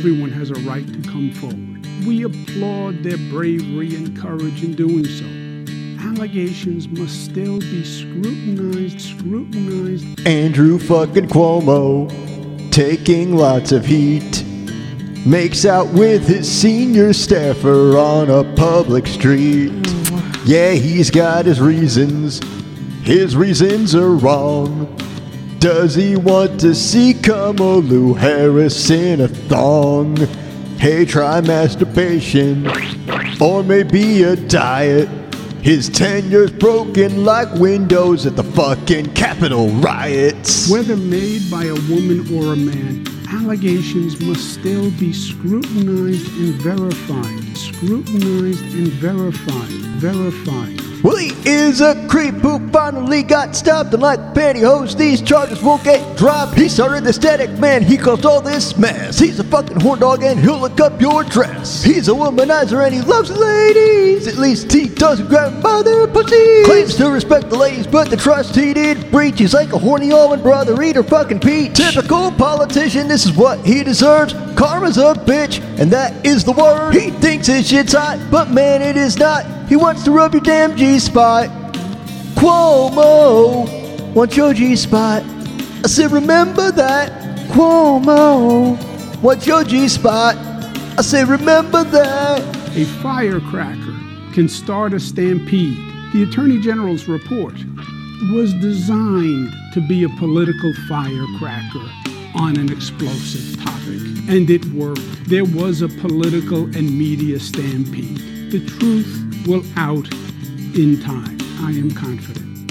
everyone has a right to come forward. We applaud their bravery and courage in doing so. Allegations must still be scrutinized, scrutinized. Andrew fucking Cuomo, taking lots of heat, makes out with his senior staffer on a public street. Yeah, he's got his reasons. His reasons are wrong. Does he want to see Kamala Harris in a thong? Hey, try masturbation, or maybe a diet. His tenure's broken like windows at the fucking Capitol riots. Whether made by a woman or a man, allegations must still be scrutinized and verified. Scrutinized and verified. Verified. Well, he is a creep who finally got stopped, and like pantyhose, these charges won't get dropped. He started the static man, he caused all this mess. He's a fucking horn dog, and he'll look up your dress. He's a womanizer, and he loves ladies. At least he by their pussies. Claims to respect the ladies, but the trust he did breach. He's like a horny Allman brother, eat her fucking peach. Typical politician, this is what he deserves. Karma's a bitch, and that is the word. He thinks his shit's hot, but man, it is not. He wants to rub your damn G spot. Cuomo wants your G spot. I said, remember that. Cuomo wants your G spot. I said, remember that. A firecracker can start a stampede. The Attorney General's report was designed to be a political firecracker on an explosive topic, and it worked. There was a political and media stampede. The truth will out in time. I am confident.